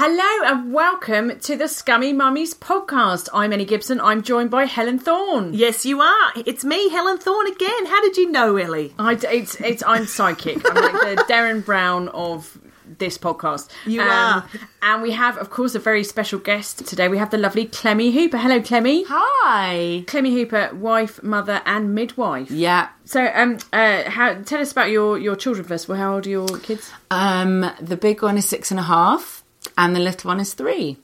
Hello and welcome to the Scummy Mummies podcast. I'm Ellie Gibson. I'm joined by Helen Thorne. Yes, you are. It's me, Helen Thorne again. How did you know, Ellie? I, it's, it's, I'm psychic. I'm like the Derren Brown of this podcast. Um, You are. And we have, of course, a very special guest today. We have the lovely Clemmie Hooper. Hello, Clemmie. Hi. Clemmie Hooper, wife, mother, and midwife. Yeah. So, um, uh, how, tell us about your, your children first. Well. How old are your kids? Um, the big one is six and a half, and the little one is three.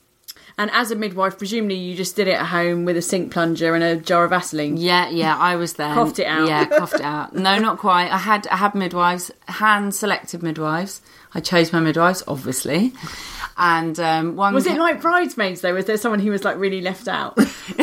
And as a midwife, presumably you just did it at home with a sink plunger and a jar of Vaseline. Yeah, yeah, I was there. Coughed it out. Yeah, coughed it out. No, not quite. I had I had midwives, hand selected midwives. I chose my midwives, obviously. And um, one Was it like bridesmaids though? Was there someone who was like really left out?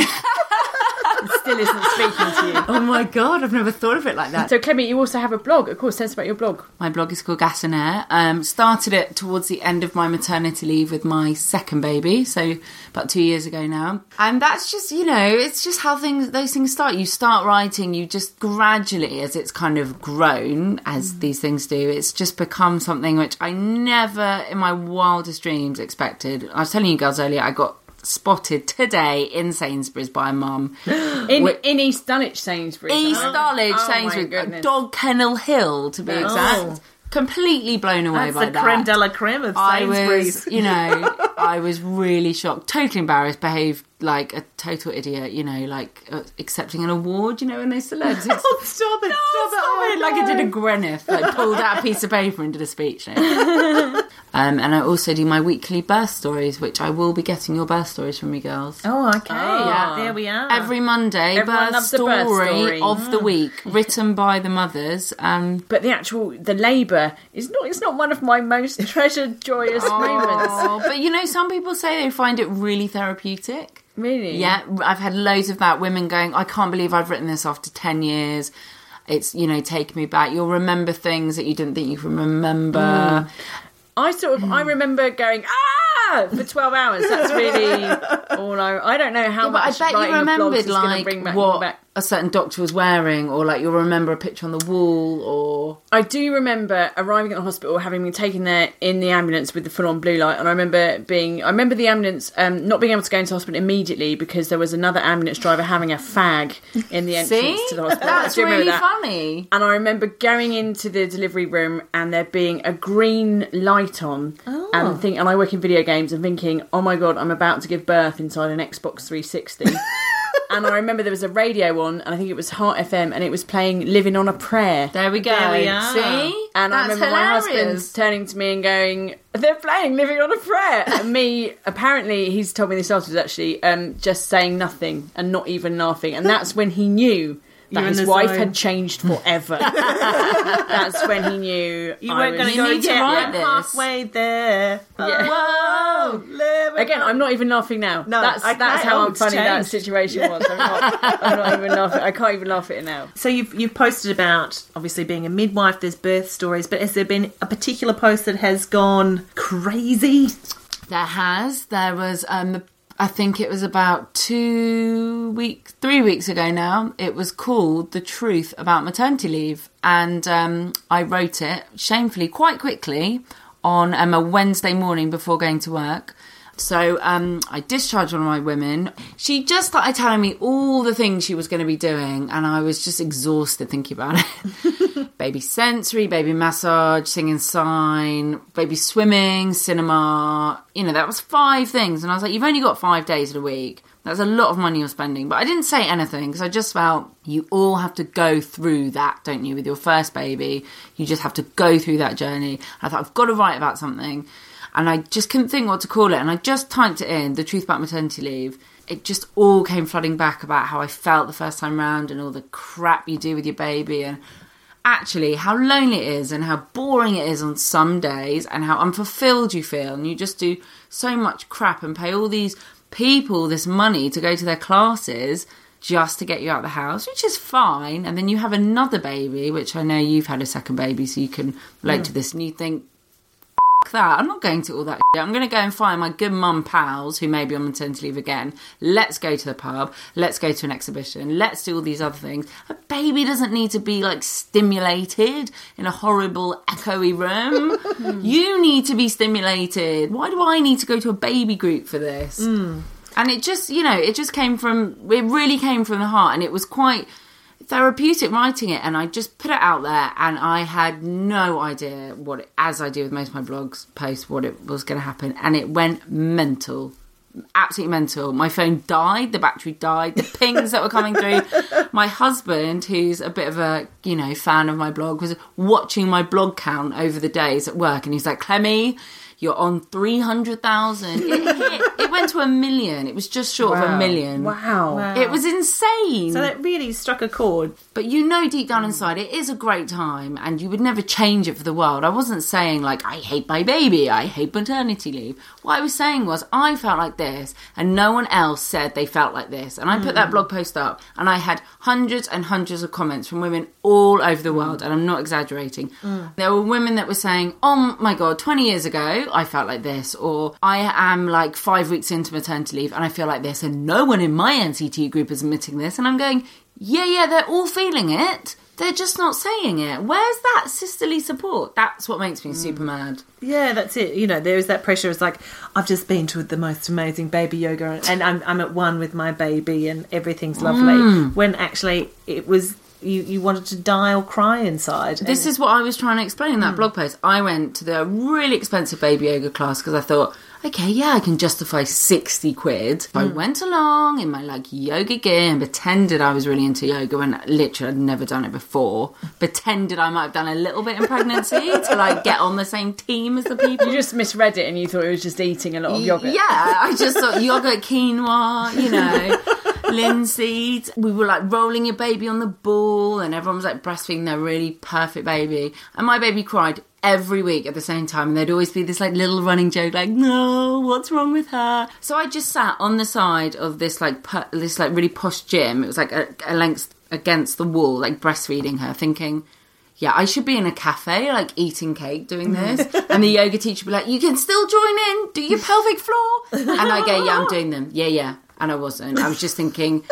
Still isn't speaking to you. Oh my god, I've never thought of it like that. So, Clemmie, you also have a blog. Of course, tell us about your blog. My blog is called Gas and Air. Um, started it towards the end of my maternity leave with my second baby, so about two years ago now. And that's just, you know, it's just how things those things start. You start writing, you just gradually, as it's kind of grown, as these things do, it's just become something which I never in my wildest dreams expected. I was telling you girls earlier, I got spotted today in Sainsbury's by a mum. In, in East Dulwich Sainsbury's. East Oh. Dulwich, Oh, Sainsbury's. Dog Kennel Hill to be oh. exact. Completely blown away That's by the that. creme de la creme of I Sainsbury's. was, you know, I was really shocked, totally embarrassed, behaved like a total idiot, you know, like uh, accepting an award, you know, when they celebs. It's- Oh, stop it! No, stop, stop it! it! Like I did a Gwyneth, like pulled out a piece of paper and did a speech. you know. um, and I also do my weekly birth stories, which I will be getting your birth stories from you girls. Oh, okay. yeah, There we are. Every Monday, Everyone birth story, birth story. of the week, written by the mothers. Um, But the actual the labour is not. It's not one of my most treasured, joyous moments. oh, but you know, some people say they find it really therapeutic. Really? Yeah, I've had loads of that. Women going, I can't believe I've written this after 10 years. It's, you know, taking me back. You'll remember things that you didn't think you could remember. I sort of I remember going ah for twelve hours. That's really all I. I don't know how Yeah, but I much bet you writing of blogs remembered, is going to like, bring back, what a certain doctor was wearing, or like you'll remember a picture on the wall, or. I do remember arriving at the hospital, having been taken there in the ambulance with the full-on blue light, and I remember being, I remember the ambulance um, not being able to go into hospital immediately because there was another ambulance driver having a fag in the entrance to the hospital. That's really that. funny. And I remember going into the delivery room and there being a green light on, and think, and I work in video games and thinking, oh my god, I'm about to give birth inside an Xbox 360. and I remember there was a radio on, and I think it was Heart FM, and it was playing "Living on a Prayer." There we go. There we are. See? And I That's remember my husband turning to me and going, "They're playing Living on a Prayer." and me, apparently, he's told me this afterwards. Actually, um, just saying nothing and not even laughing, and that's when he knew that his wife zone. had changed forever. that's when he knew You I weren't going to You go need to yet. write We're this. halfway there. Yeah. Whoa! Again, I'm not even laughing now. No, that's okay. that's how Oh, it's funny that changed. situation was. I'm not, I'm not even laughing. I can't even laugh at it now. So you've you've posted about obviously being a midwife. There's birth stories, but has there been a particular post that has gone crazy? There has. There was, um, I think it was about two weeks, three weeks ago now. It was called The Truth About Maternity Leave. And um, I wrote it shamefully quite quickly on um, a Wednesday morning before going to work. So um, I discharged one of my women. She just started telling me all the things she was going to be doing, and I was just exhausted thinking about it. baby sensory, baby massage, singing sign, baby swimming, cinema. You know, that was five things. And I was like, you've only got five days in a week. That's a lot of money you're spending. But I didn't say anything because I just felt you all have to go through that, don't you, with your first baby? You just have to go through that journey. I thought, I've got to write about something. And I just couldn't think what to call it. And I just typed it in, The Truth About Maternity Leave. It just all came flooding back about how I felt the first time round and all the crap you do with your baby and actually how lonely it is and how boring it is on some days and how unfulfilled you feel and you just do so much crap and pay all these people this money to go to their classes just to get you out of the house, which is fine. And then you have another baby, which I know you've had a second baby, so you can relate mm. to this, and you think, that, I'm not going to all that shit. I'm going to go and find my good mum pals who may be on maternity leave again. Let's go to the pub. Let's go to an exhibition. Let's do all these other things. A baby doesn't need to be like stimulated in a horrible echoey room. you need to be stimulated. Why do I need to go to a baby group for this? Mm. And it just, you know, it just came from, it really came from the heart and it was quite therapeutic writing it. And I just put it out there and I had no idea what, it, as I do with most of my blogs posts, what it was going to happen. And it went mental. Absolutely mental. My phone died, the battery died, the pings that were coming through. My husband, who's a bit of a, you know, fan of my blog, was watching my blog count over the days at work and he's like, Clemmie, you're on 300,000. It hit, it went to a million. It was just short of a million. Wow. It was insane. So that really struck a chord. but you know deep down inside it is a great time and you would never change it for the world. I wasn't saying like I hate my baby, I hate maternity leave. What I was saying was I felt like this and no one else said they felt like this. And I put that hmm. blog post up and I had hundreds and hundreds of comments from women all over the hmm. world and I'm not exaggerating. Hmm. There were women that were saying, "Oh my god, 20 years ago I felt like this," or "I am like 5 weeks into maternity leave and I feel like this and no one in my NCT group is admitting this." And I'm going, "Yeah, yeah, they're all feeling it. They're just not saying it. Where's that sisterly support? That's what makes me super mad." Yeah, that's it. You know, there is that pressure. It's like I've just been to the most amazing baby yoga, and I'm I'm at one with my baby, and everything's lovely. Mm. When actually it was you you wanted to die or cry inside. This is what I was trying to explain in that hmm. blog post. I went to the really expensive baby yoga class because I thought, okay, yeah, I can justify 60 quid. I hmm. went along in my like yoga gear and pretended I was really into yoga when literally I'd never done it before. Pretended I might have done a little bit in pregnancy to like get on the same team as the people. You just misread it and you thought it was just eating a lot of yogurt. Yeah, I just thought yogurt, quinoa, you know, linseed. We were like rolling your baby on the ball, and everyone was like breastfeeding their really perfect baby. And my baby cried every week at the same time, and there'd always be this like little running joke, like, "No, what's wrong with her?" So I just sat on the side of this like this like really posh gym. It was like a, a length against the wall, like breastfeeding her, thinking yeah, I should be in a cafe, like eating cake, doing this. and the yoga teacher would be like, you can still join in, do your pelvic floor. And I go, yeah, I'm doing them. Yeah, yeah. And I wasn't. I was just thinking,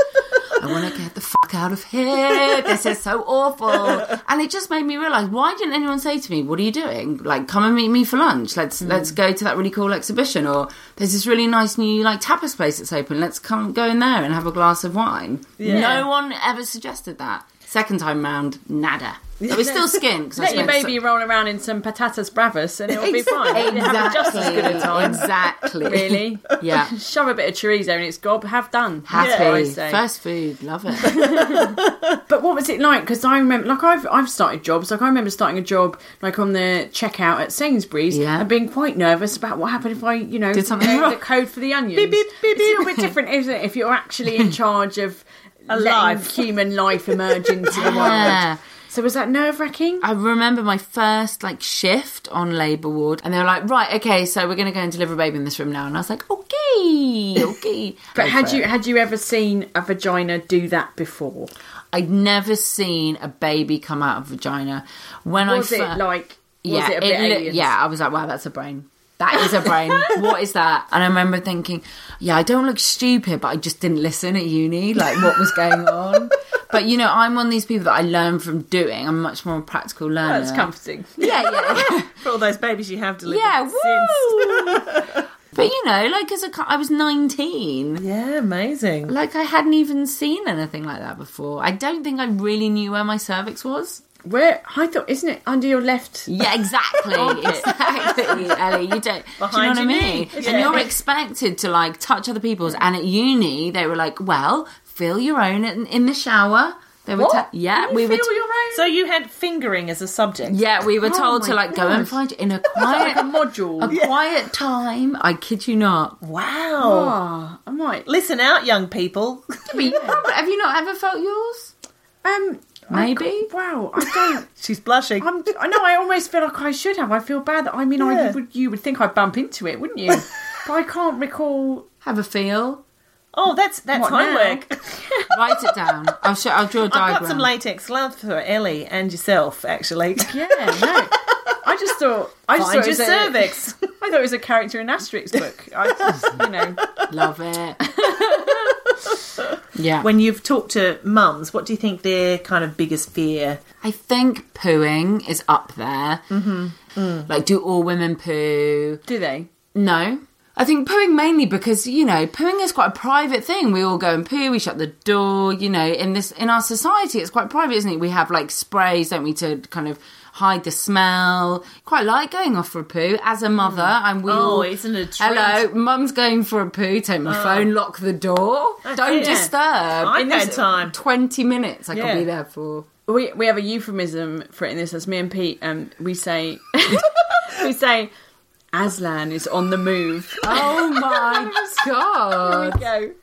I want to get the fuck out of here. This is so awful. And it just made me realise, why didn't anyone say to me, what are you doing? Like, come and meet me for lunch. Let's hmm. let's go to that really cool exhibition. Or there's this really nice new like tapas place that's open. Let's come go in there and have a glass of wine. No one ever suggested that. Second time round, nada. I was still skint. 'cause Let your spent so- baby roll around in some patatas bravas and it'll be fine. You'll just as good a time. Exactly. Really? Yeah. Shove a bit of chorizo in its gob, have done. Happy. That's what I say. First food. Love it. But what was it like? Because I remember, like I've I've started jobs. Like I remember starting a job like on the checkout at Sainsbury's Yeah. and being quite nervous about what happened if I, you know, Did something uh, wrong. the code for the onions. beep, beep, it's a little bit different, isn't it? If you're actually in charge of letting life. human life emerge into the Yeah. world. So was that nerve wracking? I remember my first like shift on labour ward, and they were like, "Right, okay, so we're going to go and deliver a baby in this room now." And I was like, "Okay, okay." But Go had for you it. had you ever seen a vagina do that before? I'd never seen a baby come out of vagina. When Was I it fir- like? Was yeah, it a bit li- aliens? yeah, I was like, wow, that's a brain. That is a brain. what is that? And I remember thinking, yeah, I don't look stupid, but I just didn't listen at uni, like what was going on. But you know, I'm one of these people that I learn from doing. I'm much more a practical learner. That's comforting. Yeah, yeah, yeah. for all those babies you have delivered. yeah, since. woo! But you know, like as a, I was 19. Yeah, amazing. Like I hadn't even seen anything like that before. I don't think I really knew where my cervix was. Where I thought, isn't it under your left? Yeah, exactly, exactly, Ellie. You don't. do you know what I mean? knee. And Yeah. you're expected to like touch other people's. And at uni, they were like, "Well, fill your own in, in the shower." They were, What? te- yeah, You we were. t- your own? So you had fingering as a subject. yeah, we were Oh told to my like go and God. find in a like quiet, a module. a quiet time. I kid you not. Wow. Oh, I might. Listen out, young people. But have you not ever felt yours? Um, Maybe. I, wow, I don't. She's blushing. I'm, I know. I almost feel like I should have. I feel bad that. I mean, I would. You would think I'd bump into it, wouldn't you? but I can't recall. Have a feel. Oh, that's that's What homework. Write it down. I'll show. I'll draw a I've diagram. got some latex gloves for Ellie and yourself, actually. Yeah, no. I just thought. I just Find thought it your was cervix. I thought it was a character in Asterix book. I just, you know. Love it. yeah. When you've talked to mums, what do you think their kind of biggest fear? I think pooing is up there. Mm-hmm. Like, do all women poo? Do they? No. I think pooing mainly because, you know, pooing is quite a private thing. We all go and poo, we shut the door, you know, in this in our society it's quite private, isn't it? We have like sprays, don't we, to kind of hide the smell. Quite like going off for a poo as a mother and we Oh, isn't it? Hello, mum's going for a poo, take my phone, lock the door. Don't it. disturb. I've In this time. Twenty minutes I Yeah. could be there for. We we have a euphemism for it in this. That's me and Pete, um, we say we say Aslan is on the move. Oh my god. Here we go.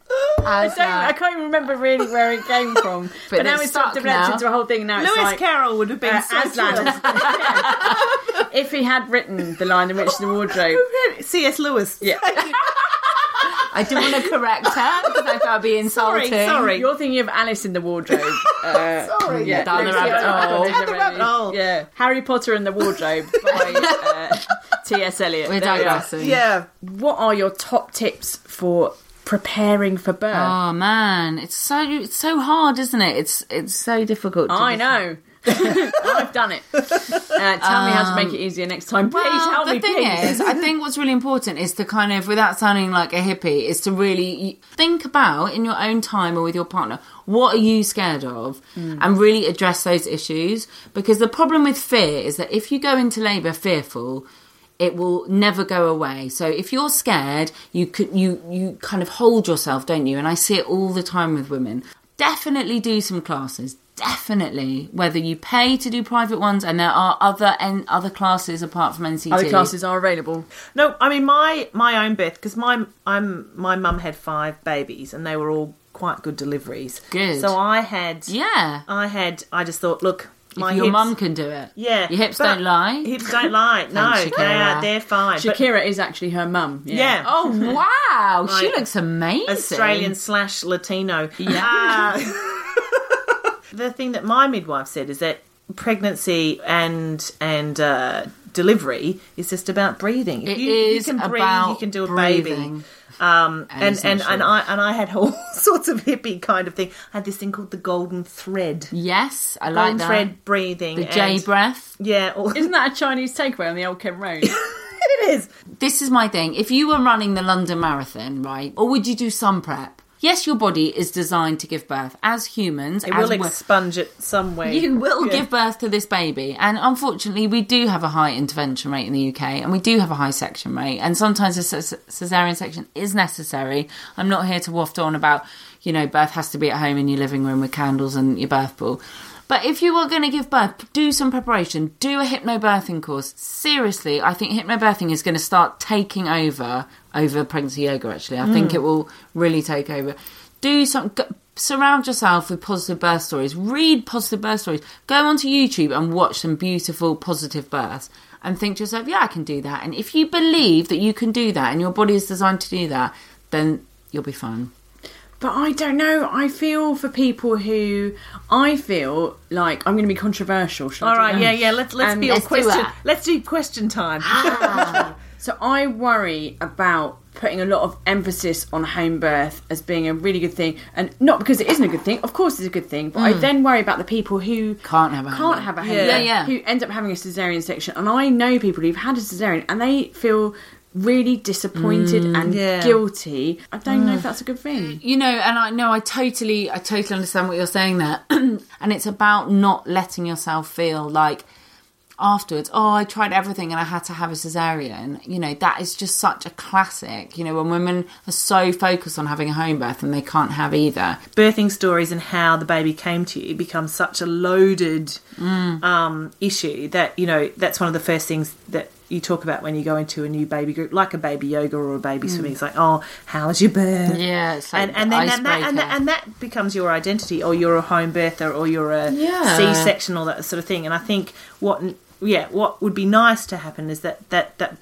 I don't. I can't even remember really where it came from. but, now it's it's sort of stuck developed into a whole thing. Now it's Lewis like Carroll would have been uh, so Aslan. thrilled. If he had written the line in Witch in the Wardrobe," C.S. Lewis. yeah. I didn't want to correct her because I thought I'd be Sorry, insulting. sorry. You're thinking of Alice in the Wardrobe. Uh, Sorry. yeah, Down the rabbit hole. Down the rabbit hole. Yeah, Harry Potter and the Wardrobe by uh, T.S. Eliot. We're There we Yeah. What are your top tips for preparing for birth? Oh man, it's so it's so hard, isn't it? It's it's so difficult. To I know. I've done it. Uh, tell me how to make it easier next time. Please Well, help the me, thing please. is, I think what's really important is to kind of, without sounding like a hippie, is to really think about in your own time or with your partner, what are you scared of, Hmm. and really address those issues. Because the problem with fear is that if you go into labour fearful, it will never go away. So if you're scared, you could you you kind of hold yourself, don't you? And I see it all the time with women. Definitely do some classes. Definitely, whether you pay to do private ones, and there are other and other classes apart from NCT. Other classes are available. No, I mean my my own birth because my I'm my mum had five babies and they were all quite good deliveries. Good. So I had Yeah, I had I just thought, look, my your hips, mum can do it. yeah, your hips but don't lie. Hips don't lie. no, Thanks, they are, they're fine. But Shakira is actually her mum. Yeah. yeah, Oh wow, she looks amazing. Australian slash Latino. Yeah. the thing that my midwife said is that pregnancy and and uh, delivery is just about breathing. If It you, is you can breathe, about you can do a baby. Breathing. Um, And and, and, essential. and I and I had all sorts of hippie kind of thing. I had this thing called the golden thread. Yes, I like that. golden that. thread breathing. the J breath. Yeah, or, Isn't that a Chinese takeaway on the old Kent Road? it is. This is my thing. If you were running the London Marathon, right, or would you do some prep? Yes, your body is designed to give birth. As humans, It as will expunge it some way. You will Yeah. give birth to this baby. And unfortunately, we do have a high intervention rate in the UK and we do have a high section rate. And sometimes a cesarean section is necessary. I'm not here to waft on about, you know, birth has to be at home in your living room with candles and your birth ball. But if you are going to give birth, do some preparation. Do a hypnobirthing course. Seriously, I think hypnobirthing is going to start taking over over pregnancy yoga. Actually, I mm. think it will really take over. Do some. Go, surround yourself with positive birth stories. Read positive birth stories. Go onto YouTube and watch some beautiful positive births. And think to yourself, yeah, I can do that. And if you believe that you can do that and your body is designed to do that, then you'll be fine. But I don't know. I feel for people who I feel like I'm going to be controversial. shall I All do right, yeah, yeah. Let's let's Um, be on let's do question. that. Let's do question time. So I worry about putting a lot of emphasis on home birth as being a really good thing, and not because it isn't a good thing. Of course, it's a good thing, but I then worry about the people who Can't have a home can't birth. have a home Yeah. birth, Yeah, yeah. who end up having a cesarean section. And I know people who've had a cesarean and they feel really disappointed and Yeah. guilty, I don't know if that's a good thing. you know and i know i totally i totally understand what you're saying there and it's about not letting yourself feel like afterwards oh i tried everything and i had to have a cesarean you know that is just such a classic you know when women are so focused on having a home birth and they can't have either birthing stories and how the baby came to you becomes such a loaded Mm. um, issue that you know that's one of the first things that you talk about when you go into a new baby group, like a baby yoga or a baby swimming. It's like, oh, how's your birth? Mm. Yeah, it's like and and then and that, and, that, and that becomes your identity, or you're a home birther, or you're a Yeah. C-section, all that sort of thing. And I think what yeah, what would be nice to happen is that that that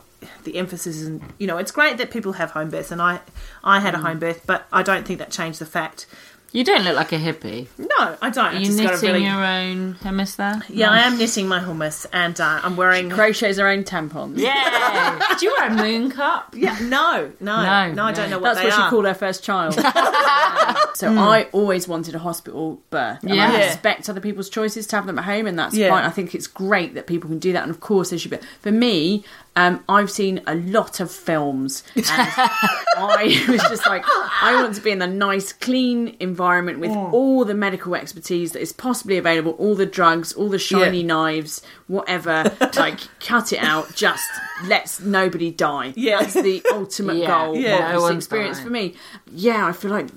the emphasis is, you know, it's great that people have home births, and I I had a Mm. home birth, but I don't think that changed the fact. You don't look like a hippie No, I don't. I are you just knitting really- your own hummus there Yeah, I am knitting my hummus, and uh, I'm wearing. Crochets her own tampons. yeah do you wear a moon cup Yeah, no, no, No, no, I don't know what That's they what she are. called her first child. so I always wanted a hospital birth. And Yeah. I Yeah. respect other people's choices to have them at home, and that's Yeah. fine. I think it's great that people can do that, and of course there should be. For me, um, I've seen a lot of films, and I was just like, I want to be in a nice, clean environment with all the medical expertise that is possibly available, all the drugs, all the shiny Yeah. knives, whatever. like, cut it out. Just let's nobody die. Yeah. That's the ultimate Yeah. goal Yeah. of this experience dying. for me. Yeah, I feel like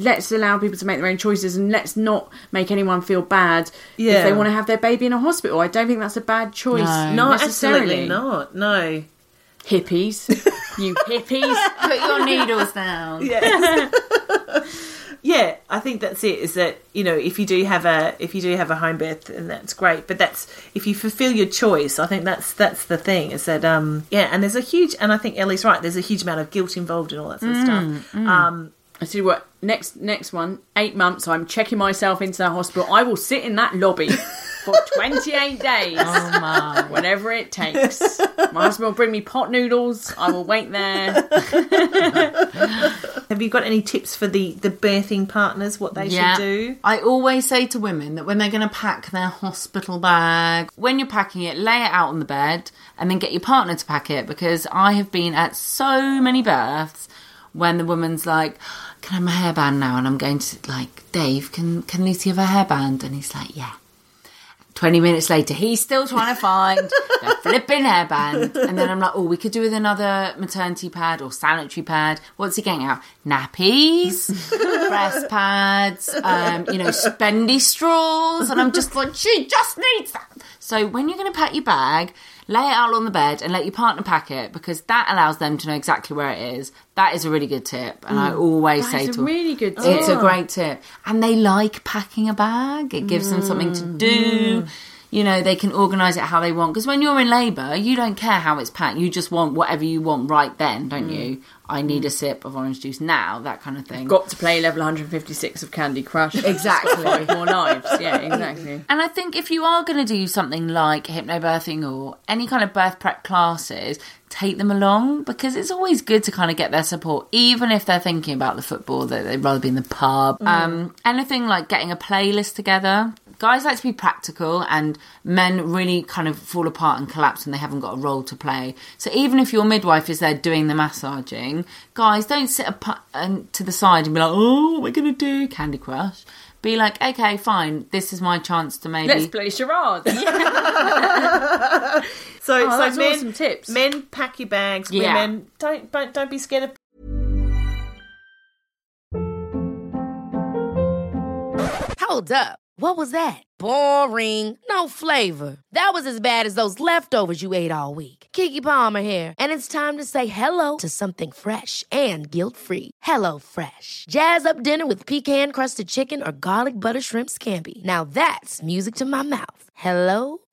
let's allow people to make their own choices and let's not make anyone feel bad Yeah. if they want to have their baby in a hospital. I don't think that's a bad choice. No. No, necessarily. absolutely not. No. Hippies, you hippies. put your needles down Yeah. yeah, I think that's it. Is that you know if you do have a if you do have a home birth, and that's great. But that's if you fulfil your choice. I think that's that's the thing. Is that um yeah, and there's a huge and I think Ellie's right. There's a huge amount of guilt involved in all that sort of stuff. Um, I see what next next one. Eight months. I'm checking myself into the hospital. I will sit in that lobby for 28 days. oh my Whatever it takes. My husband will bring me pot noodles. I will wait there. have you got any tips for the the birthing partners? What they should do? I always say to women that when they're going to pack their hospital bag, when you're packing it, lay it out on the bed and then get your partner to pack it because I have been at so many births when the woman's like, "Can I have my hairband now?" and I'm going to like, "Dave, can can Lucy have a hairband?" and he's like, "Yeah." 20 minutes later, he's still trying to find the flipping hairband. And then I'm like, oh, we could do with another maternity pad or sanitary pad. What's he getting out? Nappies, breast pads, um, you know, spendy straws. And I'm just like, she just needs that. So when you're going to pack your bag, lay it out on the bed and let your partner pack it because that allows them to know exactly where it is. That is a really good tip. And I mm. always That say to a really good tip. it's a great tip. And they like packing a bag. It gives them something to do. Mm. You know, they can organise it how they want. Because when you're in labour, you don't care how it's packed. You just want whatever you want right then, don't mm. you? I need hmm. a sip of orange juice now, that kind of thing. Got to play level 156 of Candy Crush. Exactly. More lives. Yeah, exactly. And I think if you are going to do something like hypnobirthing or any kind of birth prep classes, take them along because it's always good to kind of get their support, even if they're thinking about the football, that they'd rather be in the pub. Um, anything like getting a playlist together. Guys like to be practical, and men really kind of fall apart and collapse when they haven't got a role to play. So even if your midwife is there doing the massaging, guys, don't sit up and to the side and be like, "Oh, what are we gonna do?" Candy Crush be like, okay, fine, this is my chance to maybe. Let's play charades. So, Oh, so that's men, awesome tips. men pack your bags. Yeah. Women don't don't don't be scared of Hold up. What was that? Boring. No flavor. That was as bad as those leftovers you ate all week. Kiki Palmer here, and it's time to say hello to something fresh and guilt-free. Hello Fresh. Jazz up dinner with pecan-crusted chicken or garlic butter shrimp scampi. Now that's music to my mouth. Hello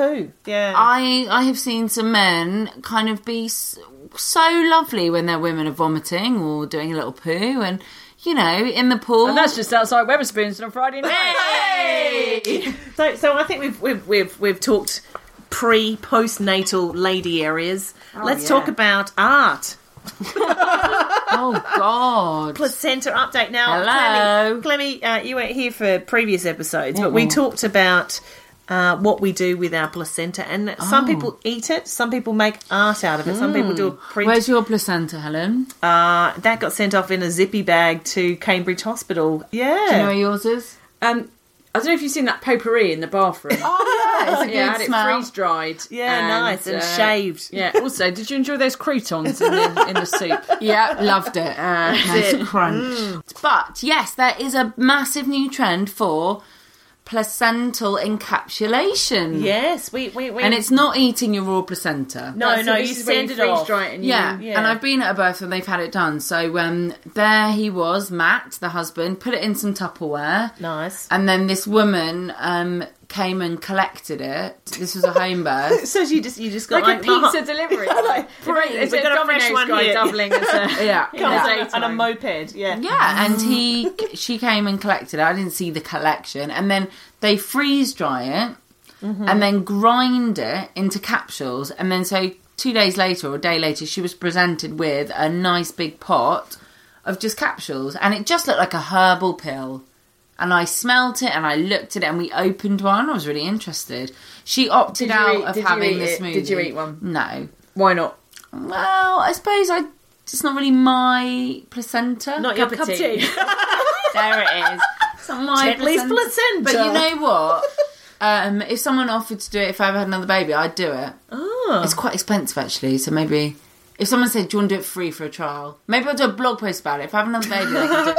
Poo. Yeah. I I have seen some men kind of be s- so lovely when their women are vomiting or doing a little poo, and you know, in the pool. And that's just outside Wetherspoons on Friday night. Hey! So, so I think we've we've we've, we've talked pre postnatal lady areas. Let's yeah. talk about art. oh God! Placenta update now. Hello. Clemmie, Clemmie uh, you weren't here for previous episodes, but we talked about. Uh, what we do with our placenta, and some Oh. people eat it, some people make art out of it, some people do a print. Where's your placenta, Helen? uh, that got sent off in a zippy bag to Cambridge Hospital. Yeah, Do you know where yours is? Um, I don't know if you've seen that potpourri in the bathroom. Oh yeah, it's a good yeah, had smell. it freeze dried. Yeah, nice, and shaved. Yeah. Also, did you enjoy those croutons in the in the soup? Yeah, loved it. Uh, nice it. crunch. But yes, there is a massive new trend for placental encapsulation. yes, we we, we And it's not eating your raw placenta. no, That's no, you this is send it off. dry it and you- Yeah. Yeah. and I've been at a birth and they've had it done. So um, there he was, Matt, the husband, put it in some Tupperware. Nice. And then this woman um, came and collected it. This was a home birth. So you just you just got like, like, a pizza delivery. like, it's we've a got a fresh Domino's one guy here. doubling as a Yeah. in Comes the on a- on a daytime. moped. Yeah. Yeah, and he she came and collected it. I didn't see the collection, and then they freeze dry it, mm-hmm. and then grind it into capsules, and then so two days later or a day later, she was presented with a nice big pot of just capsules, and it just looked like a herbal pill. And I smelt it, and I looked at it, and we opened one. I was really interested. She opted Did out eat- of having the it? smoothie. Did you eat one? No. Why not? Well, I suppose I. It's not really my placenta. Not your Cup of cup of tea. tea. There it is. It's not my Tetley's placenta. But you know what? Um, if someone offered to do it, if I ever had another baby, I'd do it. Oh. It's quite expensive actually, so maybe if someone said, "Do you want to do it free for a trial?" Maybe I'll do a blog post about it. If I have another baby, I can do it.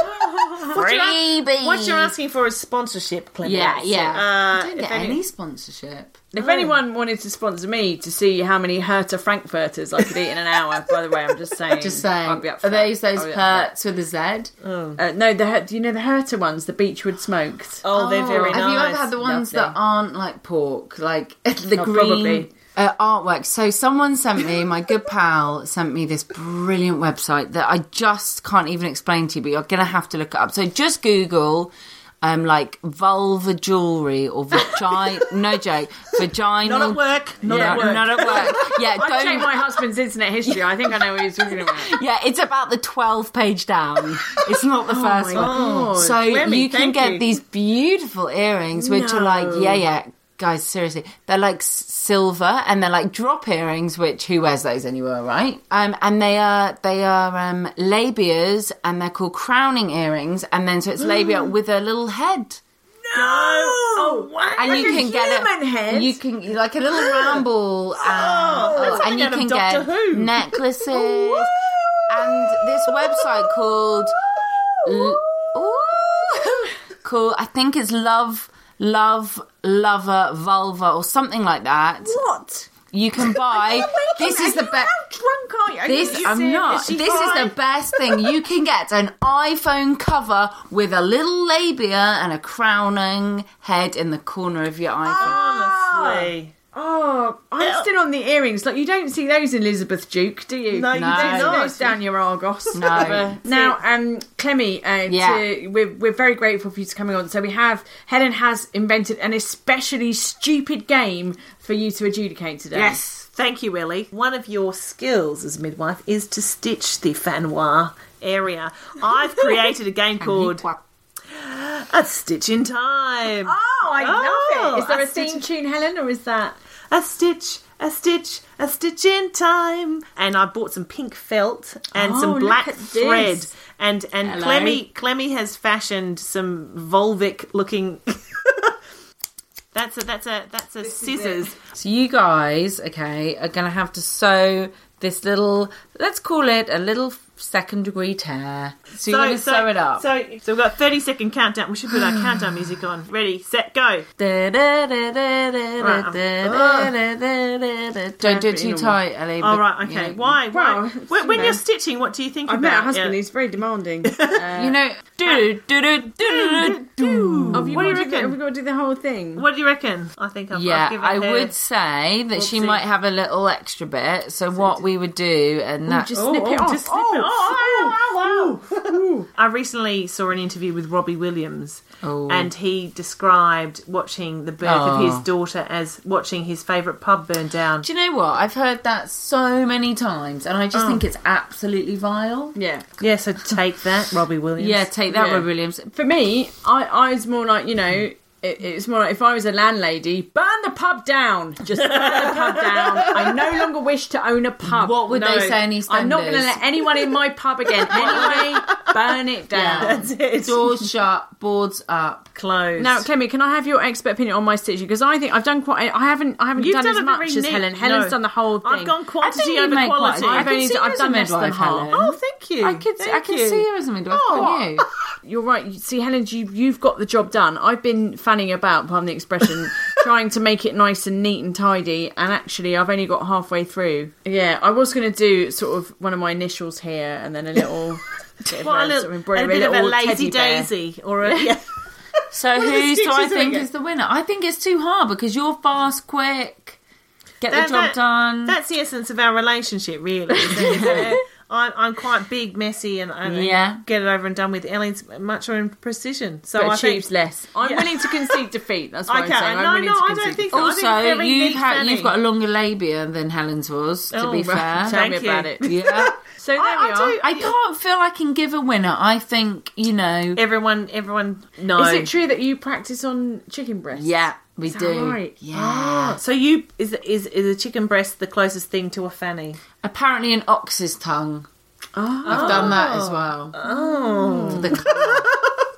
Freebie. What you're asking for is sponsorship, Clement. Yeah, yeah. Uh, I don't get any- any sponsorship. If anyone wanted to sponsor me to see how many Herta Frankfurters I could eat in an hour, by the way, I'm just saying. Just saying. I'd be up for Are those that. those I'd be up for that. hurts with a Z? Uh, no, the do you know the Herta ones, the Beechwood smoked? Oh, they're very Have nice. Have you ever had the ones Lovely. that aren't like pork, like the Oh, green probably. Uh, artwork? So someone sent me, my good pal sent me this brilliant website that I just can't even explain to you, but you're gonna have to look it up. So just Google. Um, like vulva jewelry or vagina, no joke, vaginal. Not at work. Not Yeah. at work. Not at work. Yeah, I go. checked my husband's internet history. I think I know what he's talking about. Yeah, it's about the 12 page down. It's not the first one. God. So you can get you. these beautiful earrings, which are like, yeah, yeah, guys, seriously, they're like silver and they're like drop earrings, which who wears those anywhere, right? Um, and they are they are um, labias and they're called crowning earrings, and then so it's labia with a little head. No. Oh, wow. And you can get human it. head? You can like a little round ball, um, that's and you can get Who. necklaces and this website called L- Ooh. called I think it's Love Love Lover Vulva or something like that. What? You can buy. this is the best. Drunk are you? This I'm serious? not. Is she This is the best thing you can get an iPhone cover with a little labia and a crowning head in the corner of your iPhone. Ah. Honestly. Oh, I'm still on the earrings. Like you don't see those in Elizabeth Duke, do you? No, you No. do don't those down your Argos. No. now, um, Clemmie, uh, Yeah. to, we're we're very grateful for you to coming on. So we have Helen has invented an especially stupid game for you to adjudicate today. Yes. Thank you, Ellie. One of your skills as midwife is to stitch the fanoir area. I've created a game called A Stitch in Time. Oh, I Oh, love it. Oh, is there a a theme stitch- tune, Helen, or is that? a stitch, a stitch, a stitch in time. And I bought some pink felt and Oh, some black at this. thread. And and Hello. Clemmie Clemmie has fashioned some Volvic looking. that's a that's a that's a scissors. So you guys, okay, are going to have to sew this little, let's call it a little second degree tear. So you're going to sew it up. So, so we've got 30 second countdown. We should put our countdown music on. Ready, set, go. Don't do it too tight, Ellie. All but- right, okay. Why? Why? Well, when when you you're stitching, what do you think I about? met a husband. He's very demanding. You know, do do do do do do. Have you What do you got to do the- reckon? We got to do the whole thing? What do you reckon? I think I've, Yeah, I her- would say that she might have a little extra bit. So what we would do, and that just snip it off. Just snip it. Oh. I recently saw an interview with Robbie Williams, Oh. and he described watching the birth of Oh. his daughter as watching his favourite pub burn down. Do you know what? I've heard that so many times, and I just oh. think it's absolutely vile. Yeah. Yeah, so take that, Robbie Williams. Yeah, take that, Yeah. Rob Williams. For me, I, I was more like, you know, it, it's more like if I was a landlady, burn the pub down. Just burn the pub down. I no longer wish to own a pub. What would No, they say in EastEnders? I'm not going to let anyone in my pub again. Anyway, burn it down. That's it. Doors shut, boards up. closed. Now, Clemmie, can I have your expert opinion on my stitching? Because I think I've done quite. I haven't. I haven't You've done, done as much as neat- Helen. Helen's no. done the whole thing. I've gone I quantity over quality. I I've only- I've done less than half. Helen. Oh, thank you. I could, I can you. see you as a midwife. Oh. You? You're right. You See, Helen, you, you've got the job done. I've been fanning about, pardon the expression, trying to make it nice and neat and tidy, and actually, I've only got halfway through. Yeah, I was going to do sort of one of my initials here, and then a little. What a little, a bit of a lazy daisy, or a yeah. So What who do I think is the winner? I think it's too hard because you're fast, quick, get That- the job that- done. That's the essence of our relationship, really. is that- is that I'm, I'm quite big, messy, and, and Yeah. get it over and done with. Ellen's much more in precision, so But I achieves think. less. I'm Yeah. willing to concede defeat. That's what Okay, I'm saying. I'm no, willing no, to I concede don't think defeat. so. I also, think you've had you've got a longer labia than Helen's was. To Oh, be right. fair, Tell me Thank you. about it. yeah. So there I- we I are. do- I can't feel I can give a winner. I think you know. Everyone, everyone knows. Is it true that you practice on chicken breasts? Yeah, we do. right? Yeah. Ah, so you is is is a chicken breast the closest thing to a fanny? Apparently, an ox's tongue. Oh. I've done that as oh. well. Oh, the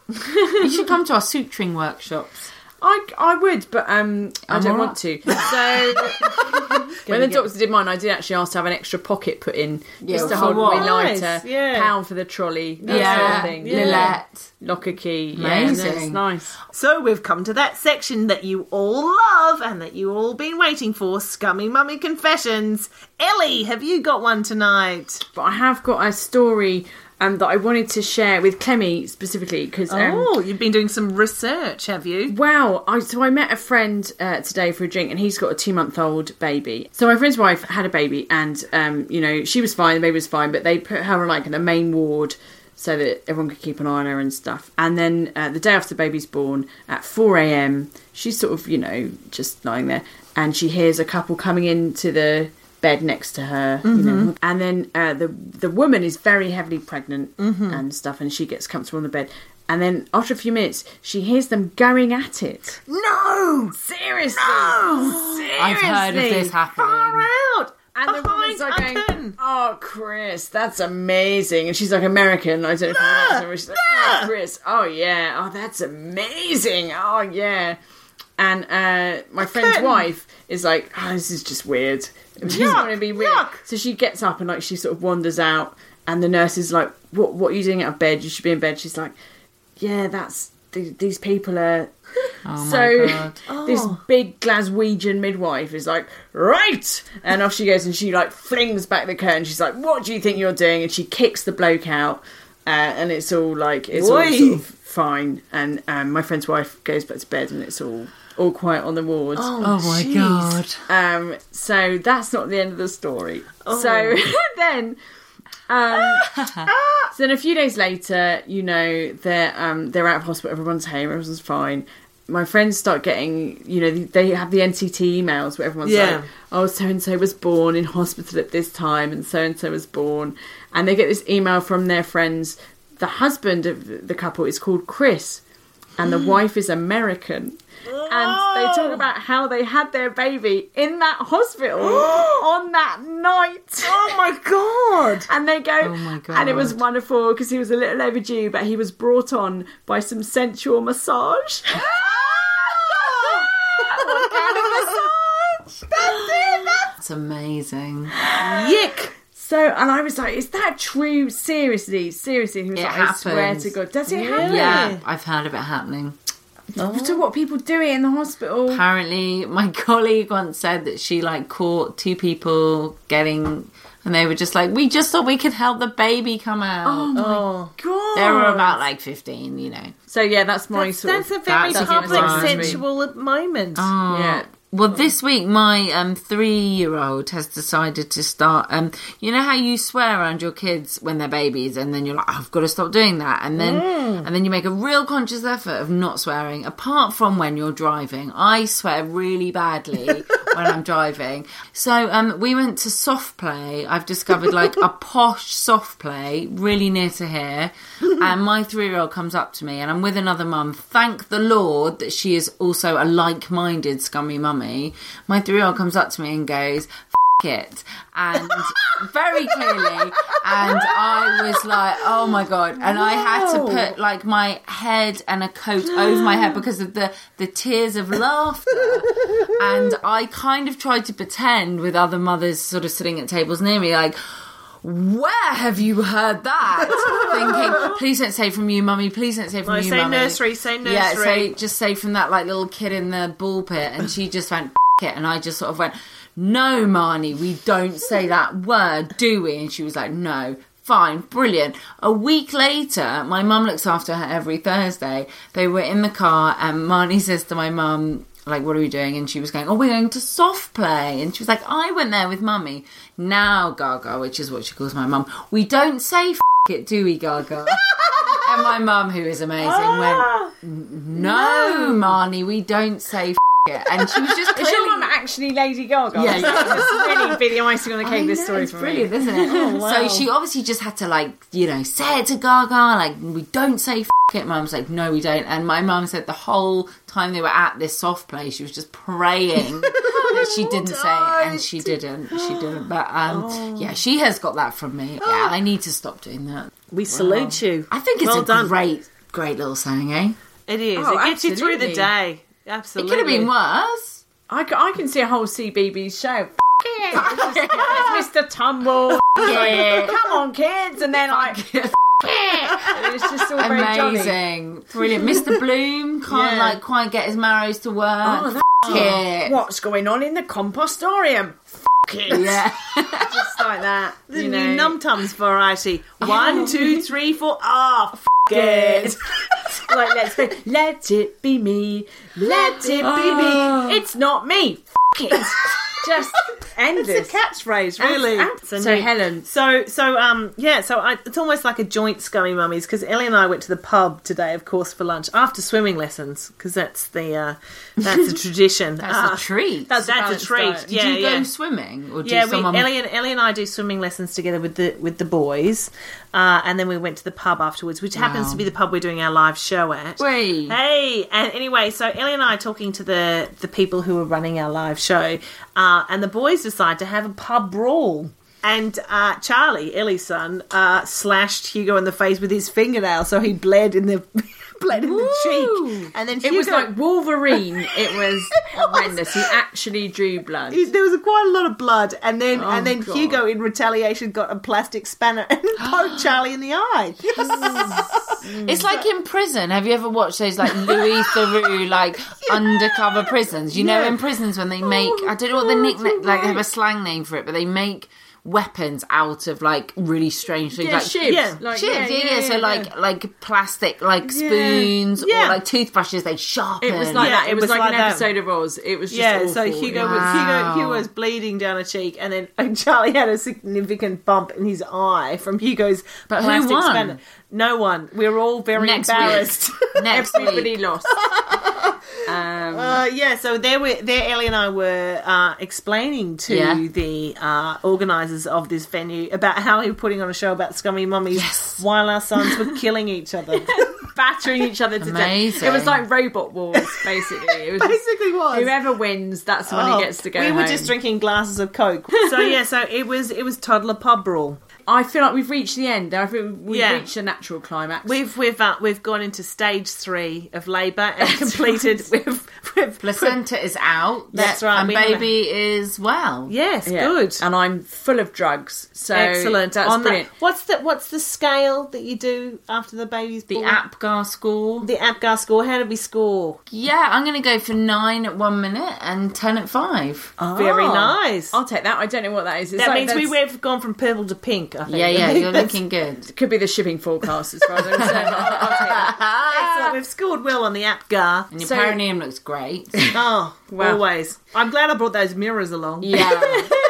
you should come to our suturing workshops. I, I would, but um, I I'm don't want to. So when the doctor did mine, I did actually ask to have an extra pocket put in Yeah, just to for hold what? my lighter, Nice, yeah. pound for the trolley, that yeah, sort of thing. Lil-let. Lock a key. Yeah, Amazing. nice. So we've come to that section that you all love and that you all been waiting for, Scummy Mummy Confessions. Ellie, have you got one tonight? But I have got a story um, that I wanted to share with Clemmie specifically because um, oh, you've been doing some research, have you? Wow. I, so I met a friend uh, today for a drink, and he's got a two month old baby. So my friend's wife had a baby, and um, you know she was fine, the baby was fine, but they put her on like in a main ward so that everyone could keep an eye on her and stuff. And then uh, the day after the baby's born, at four a.m., she's sort of you know just lying there, and she hears a couple coming into the bed next to her, you know. Mm-hmm. And then uh, the the woman is very heavily pregnant mm-hmm. and stuff, and she gets comfortable on the bed. And then after a few minutes, she hears them going at it. No! Seriously, no, seriously, I've heard of this happening. Far out! And the woman's like a going, "Oh, Chris, that's amazing!" And she's like American. I don't know if you know. She's like, "Oh, Chris, oh yeah, oh that's amazing. Oh yeah." And uh, my friend's curtain. wife is like, "Oh, this is just weird. She's Yuck, going to be weird." yuck. So she gets up and like she sort of wanders out, and the nurse is like, "What? What are you doing out of bed? You should be in bed." She's like, "Yeah, that's th- these people are." Oh so my god. this big Glaswegian midwife is like, right, and off she goes, and she like flings back the curtain. She's like, "What do you think you're doing?" And she kicks the bloke out, uh, and it's all like it's all sort of fine. And um, my friend's wife goes back to bed, and it's all all quiet on the ward. Oh my god. Um, so that's not the end of the story. Oh. So then, um, so then a few days later, you know, they're um, they're out of hospital. Everyone's home. Everyone's fine. My friends start getting, you know, they have the NCT emails where everyone's Yeah. like, "Oh, so and so was born in hospital at this time, and so and so was born," and they get this email from their friends. The husband of the couple is called Chris, and the wife is American. And they talk oh. about how they had their baby in that hospital on that night. Oh my god! And they go, Oh my and it was wonderful because he was a little overdue, but he was brought on by some sensual massage. Oh! what kind massage? That's it. That's It's amazing. Yick! so. And I was like, "Is that true? Seriously, seriously?" He was It like, "I swear to God, does it happen?" Yeah, I've heard of it happening. So what people do it in the hospital? Apparently, my colleague once said that she like caught two people getting, and they were just like, "We just thought we could help the baby come out." Oh, my oh. God. They were about like fifteen, you know. So yeah, that's my that's, sort that's a very that's public, different. sensual moment. Oh. yeah. Well, this week my um, three-year-old has decided to start. Um, you know how you swear around your kids when they're babies, and then you're like, "I've got to stop doing that," and then and then you make a real conscious effort of not swearing. Apart from when you're driving, I swear really badly when I'm driving. So um, we went to soft play. I've discovered like a posh soft play really near to here, and my three-year-old comes up to me, and I'm with another mum. Thank the Lord that she is also a like-minded scummy mummy. My three-year-old comes up to me and goes. "F- It and very clearly, and I was like, "Oh my god!" And I had to put like my head and a coat over my head because of the the tears of laughter. And I kind of tried to pretend with other mothers sort of sitting at tables near me, like, where have you heard that? Thinking, please don't say from you, mummy. Please don't say from No, you, say mummy. nursery, say Yeah, nursery. say just say from that like little kid in the ball pit, and she just went "F- it, and I just sort of went, no, Marnie, we don't say that word, do we? And she was like, no. Fine, brilliant. A week later, my mum looks after her every Thursday. They were in the car, and Marnie says to my mum, like, what are we doing? And she was going, oh, we're going to soft play. And she was like, I went there with mummy. Now, Gaga, which is what she calls my mum, we don't say f- it, do we, Gaga? and my mum, who is amazing, went, no, Marnie, we don't say f- it. And she was just Is your clearly... mum actually Lady Gaga? Yeah, yeah. That's really be the icing on the cake. I This know, story it's for brilliant, me. isn't it? So she obviously just had to like, you know, say it to Gaga, like we don't say f- it. Mum's like, no, we don't. And my mum said the whole time they were at this soft play, she was just praying that she didn't say it, and she didn't. She didn't. But um, yeah, she has got that from me. Yeah, I need to stop doing that. we salute you. I think it's Well a done. great, great little saying, eh? It is. Oh, it gets you through the absolutely. It could have been worse. I, I can see a whole CBeebies show. F- it. It's Mr. Tumble. Yeah. Come on, kids. And then like, it's just all very jolly. Amazing, brilliant. Mr. Bloom can't Yeah. like quite get his marrows to work. Oh, F- it. What's going on in the compostorium? F- it. Yeah. Just like that. The you new know. Num Tums variety. One, two, three, four. Ah, f- it. like let's let it be me, let it be Oh. me. It's not me. F- it. Just endless. It's a catchphrase, really. Abs- It's a So Helen, So, so, um, yeah, so I, it's almost like a joint scummy mummies because Ellie and I went to the pub today, of course, for lunch after swimming lessons because that's the uh, that's a tradition. That's Ah, a treat. That's, that's a treat. diet. Did yeah, you go swimming or did Yeah, we, someone? Ellie and Ellie and I do swimming lessons together with the with the boys, uh, and then we went to the pub afterwards, which happens to be the pub we're doing our live show at. Hey, and anyway, so Ellie and I are talking to the the people who are running our live show, uh, and the boys decide to have a pub brawl. And uh, Charlie, Ellie's son, uh, slashed Hugo in the face with his fingernail, so he bled in the bled in the cheek. And then it was like Wolverine. It was horrendous. He actually drew blood. There was quite a lot of blood, and then Oh, and then God. Hugo, in retaliation, got a plastic spanner and poked Charlie in the eye. It's like in prison. Have you ever watched those like Louis Theroux like undercover prisons? You know, in prisons when they oh, make I don't know what the nickname like they have a slang name for it, but they make weapons out of like really strange things yeah, like shibs. yeah, Like, Chips, yeah, yeah, So like like plastic like spoons Yeah. or like toothbrushes they sharpen. It was like Yeah, that. It, it was, was like, like an that. episode of Oz. It was just yeah, awful. so Hugo yeah. was Hugo, Hugo was bleeding down a cheek, and then and Charlie had a significant bump in his eye from Hugo's But plastic spanner. No one. We were all very Next embarrassed. week. Next Everybody lost. um, Uh, yeah, so there we there Ellie and I were uh, explaining to Yeah. the uh, organisers of this venue about how we were putting on a show about scummy mummies while our sons were killing each other. battering each other to death. It was like robot wars, basically. It was just- Basically was. whoever wins, that's the one Oh, who gets to go We were home. just drinking glasses of Coke. So yeah, so it was it was toddler pub brawl. I feel like we've reached the end. I think we've Yeah. reached a natural climax. We've we've uh, we've gone into stage three of labour and completed with with Placenta is out. That's right, And we have a- baby is well. Yes, Yeah. good. And I'm full of drugs. So Excellent. That's On the- brilliant. what's the what's the scale that you do after the baby's The born? APGAR score. the APGAR score. How did we score? Yeah, I'm going to go for nine at one minute and ten at five. Very Oh. nice. I'll take that. I don't know what that is. It's that like means we have gone from purple to pink. I think. yeah, yeah, you're looking good. could be the shipping forecast as far as I'm concerned. I'll, I'll take that. Excellent. We've scored well on the APGAR. And your So- perineum looks great. Oh, Wow. always. I'm glad I brought those mirrors along. Yeah.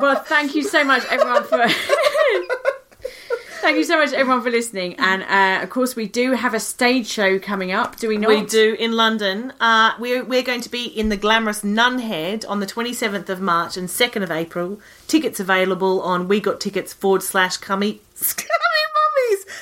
Well, thank you so much, everyone, for. Thank you so much, everyone, for listening. And uh, of course, we do have a stage show coming up. Do we not? We do in London. Uh, we're, we're going to be in the glamorous Nunhead on the 27th of March and 2nd of April. Tickets available on We Got Tickets forward slash Cummy. Scummy Mummies!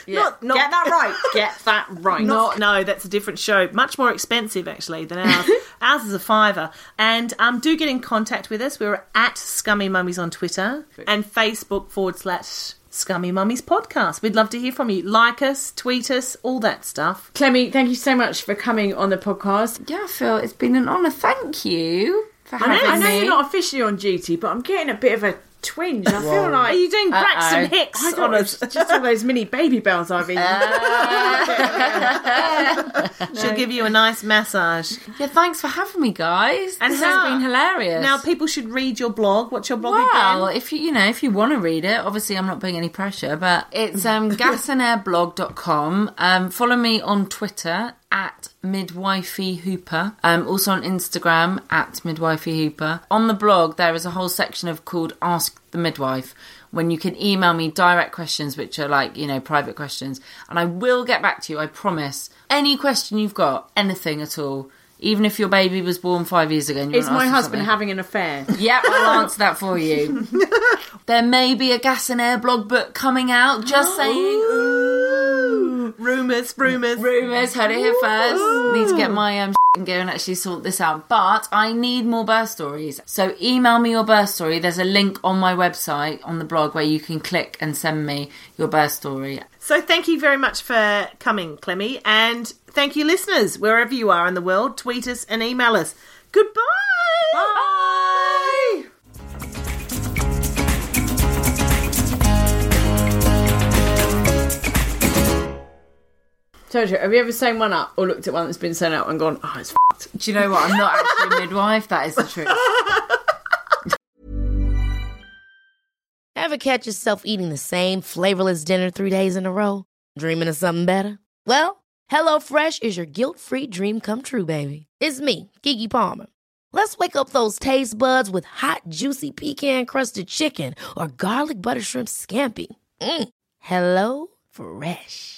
Yeah. Not, not, Get that right. Get that right. Not, no, that's a different show. Much more expensive, actually, than ours. ours is a fiver. And um, do get in contact with us. We're at Scummy Mummies on Twitter and Facebook forward slash Scummy Mummies podcast. We'd love to hear from you. Like us, tweet us, all that stuff. Clemmie, thank you so much for coming on the podcast. yeah, Phil, it's been an honour. Thank you for I know, having I know you're not officially on duty, but I'm getting a bit of a twinge. I feel like Are you doing Braxton Uh-oh. Hicks I on don't us? just all those mini baby bells I've been. She'll give you a nice massage. Yeah, thanks for having me, guys. And this how- has been hilarious. Now, people should read your blog. What's your blog Well, again? if you you know if you want to read it, obviously I'm not putting any pressure, but it's um, gasandAirblog.com. Um, follow me on Twitter at midwifey hooper. Um, also on Instagram at midwifey hooper. On the blog there is a whole section of called Ask the Midwife. When you can email me direct questions, which are like, you know, private questions, and I will get back to you, I promise. Any question you've got, anything at all, even if your baby was born five years ago Is my husband something. having an affair? Yep, I'll answer that for you. there may be a gas and air blog book coming out. Just saying. Ooh. Rumours, rumours. Rumours, heard it here first. Need to get my um and go and actually sort this out. But I need more birth stories. So email me your birth story. There's a link on my website on the blog where you can click and send me your birth story. So thank you very much for coming, Clemmie, and thank you, listeners, wherever you are in the world. Tweet us and email us. Goodbye. Bye. Told you, have you ever sewn one up or looked at one that's been sewn up and gone, oh, it's f***ed? Do you know what? I'm not actually a midwife. That is the truth. Ever catch yourself eating the same flavorless dinner three days in a row? Dreaming of something better? Well, HelloFresh is your guilt-free dream come true, baby. It's me, Keke Palmer. Let's wake up those taste buds with hot, juicy pecan-crusted chicken or garlic butter shrimp scampi. Mm. Hello Fresh.